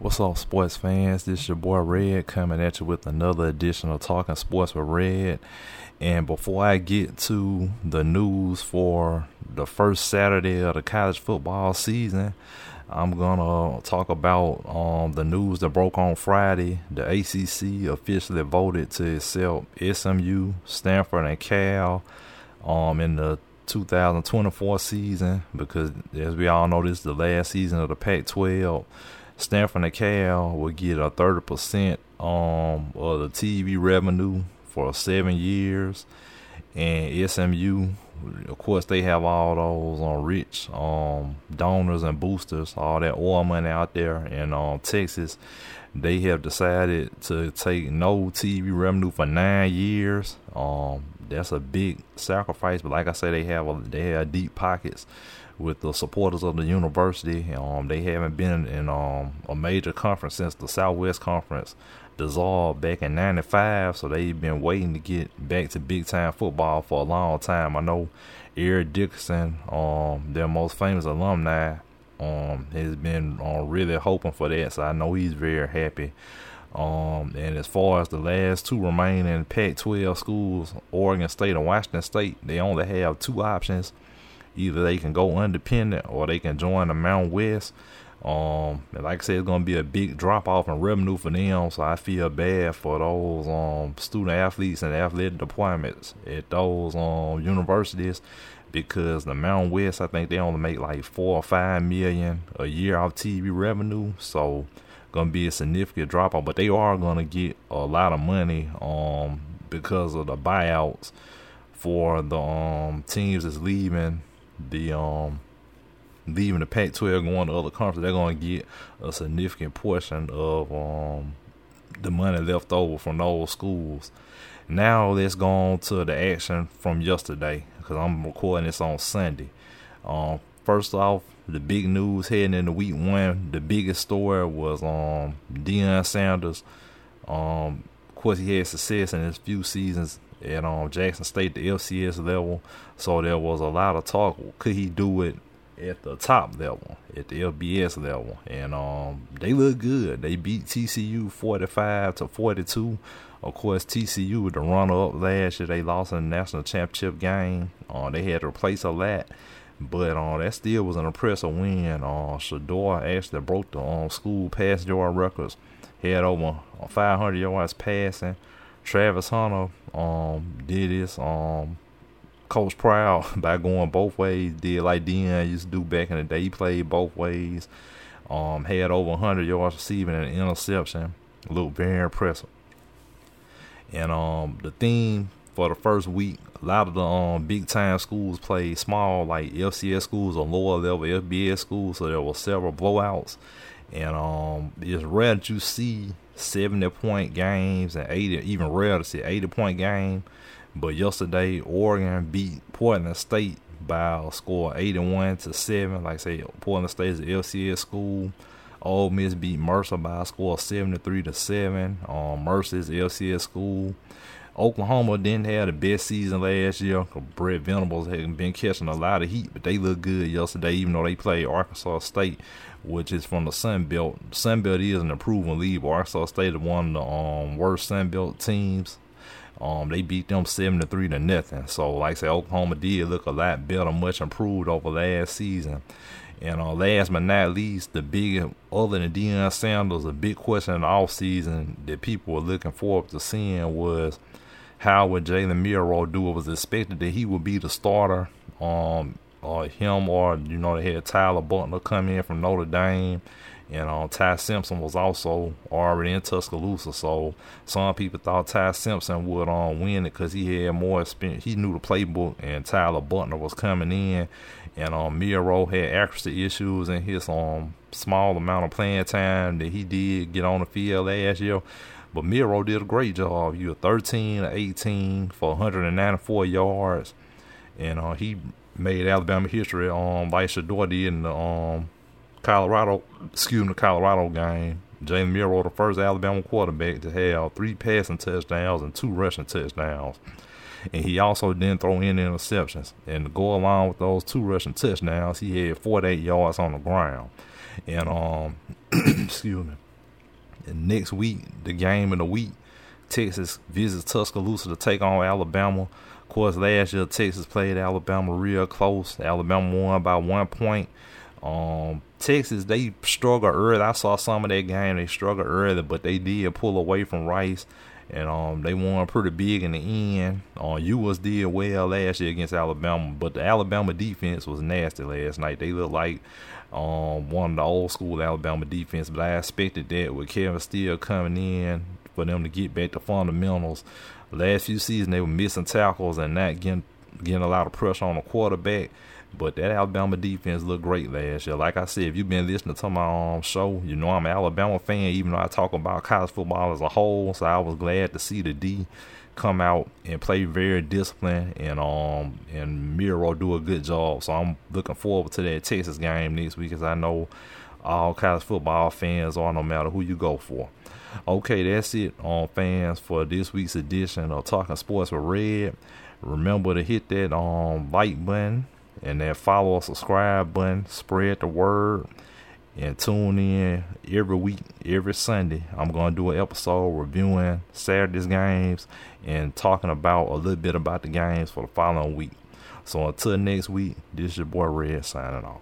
What's up, sports fans? This is your boy Red coming at you with another edition of Talking Sports with Red. And before I get to the news for the first Saturday of the college football season, I'm gonna talk about um, the news that broke on Friday. The ACC officially voted to accept SMU, Stanford, and Cal um, in the 2024 season because, as we all know, this is the last season of the Pac-12. Stanford and Cal will get a 30% um, of the TV revenue for seven years. And SMU, of course, they have all those um, rich um, donors and boosters, all that oil money out there in um, Texas. They have decided to take no TV revenue for nine years. Um, that's a big sacrifice, but like I said, they have a, they have deep pockets with the supporters of the university. Um, they haven't been in um, a major conference since the Southwest Conference dissolved back in '95, so they've been waiting to get back to big time football for a long time. I know Eric Dickerson, um, their most famous alumni, um, has been uh, really hoping for that, so I know he's very happy. Um, and as far as the last two remaining Pac-12 schools, Oregon State and Washington State, they only have two options Either they can go independent or they can join the Mountain West. Um, and like I said, it's gonna be a big drop off in revenue for them. So I feel bad for those um student athletes and athletic departments at those um universities because the Mountain West, I think they only make like four or five million a year off TV revenue. So gonna be a significant drop off, but they are gonna get a lot of money um because of the buyouts for the um teams that's leaving the um leaving the Pac-12 going to other conferences, they're going to get a significant portion of um the money left over from those schools. Now let's go on to the action from yesterday because I'm recording this on Sunday. Um, first off, the big news heading into week one, the biggest story was um Deion Sanders. Um, of course, he had success in his few seasons at um, Jackson State, the FCS level. So there was a lot of talk. Could he do it at the top level, at the FBS level? And um, they look good. They beat TCU 45 to 42. Of course, TCU the runner up last year. They lost in the national championship game. Uh, they had to replace a lot. But uh, that still was an impressive win. Uh, Shedeur actually broke the um, school pass yard records. Had over 500 yards passing. Travis Hunter um, did this um, coach proud by going both ways. Did like Deion used to do back in the day. He played both ways. Um, had over 100 yards receiving and an interception. Looked very impressive. And um, the theme for the first week, a lot of the um, big time schools played small, like FCS schools or lower level FBS schools. So there were several blowouts. And um, it's rare that you see 70 point games and 80, even rare to see 80 point game. But yesterday, Oregon beat Portland State by a score of 81 to 7. Like I say, Portland State is an FCS school. Ole Miss beat Mercer by a score of 73 to 7. Um, Mercer is FCS school. Oklahoma didn't have the best season last year. Brent Venables had been catching a lot of heat, but they look good yesterday, even though they played Arkansas State, which is from the Sun Belt. Sun Belt is an improving league. Arkansas State is one of the um, worst Sun Belt teams. Um, they beat them seven to three to nothing. So, like I said, Oklahoma did look a lot better, much improved over last season. And uh, last but not least, the big, other than Deion Sanders, a big question in the offseason that people were looking forward to seeing was how would Jalen Milroe do? It was expected that he would be the starter. Um, or him or you know they had Tyler Buchner come in from Notre Dame, and uh, Ty Simpson was also already in Tuscaloosa. So some people thought Ty Simpson would um, win it because he had more experience. He knew the playbook, and Tyler Buchner was coming in, and um, Milroe had accuracy issues in his um small amount of playing time that he did get on the field last year. But Milroe did a great job. You were 13 or 18 for 194 yards. And uh, he made Alabama history um, like did in the um, Colorado, excuse me, the Colorado game. Jalen Milroe, the first Alabama quarterback to have three passing touchdowns and two rushing touchdowns. And he also didn't throw any interceptions. And to go along with those two rushing touchdowns, he had 48 yards on the ground. And um, excuse me next week, the game of the week, Texas visits Tuscaloosa to take on Alabama. Of course, last year Texas played Alabama real close. Alabama won by one point. Um, Texas they struggled early. I saw some of that game. They struggled early, but they did pull away from Rice, and um, they won pretty big in the end. Uh, US did well last year against Alabama, but the Alabama defense was nasty last night. They looked like um, one of the old school Alabama defense, but I expected that with Kevin Steele coming in for them to get back to fundamentals. Last few seasons they were missing tackles and not getting getting a lot of pressure on the quarterback. But that Alabama defense looked great last year. Like I said, if you've been listening to my um, show, you know I'm an Alabama fan, even though I talk about college football as a whole. So I was glad to see the D come out and play very disciplined and um and Milroe do a good job. So I'm looking forward to that Texas game next week because I know all college football fans are no matter who you go for. Okay, that's it on um, fans for this week's edition of Talking Sports with Red. Remember to hit that um like button and that follow or subscribe button. Spread the word and tune in every week, every Sunday. I'm gonna do an episode reviewing Saturday's games and talking about a little bit about the games for the following week. So until next week, this is your boy Red signing off.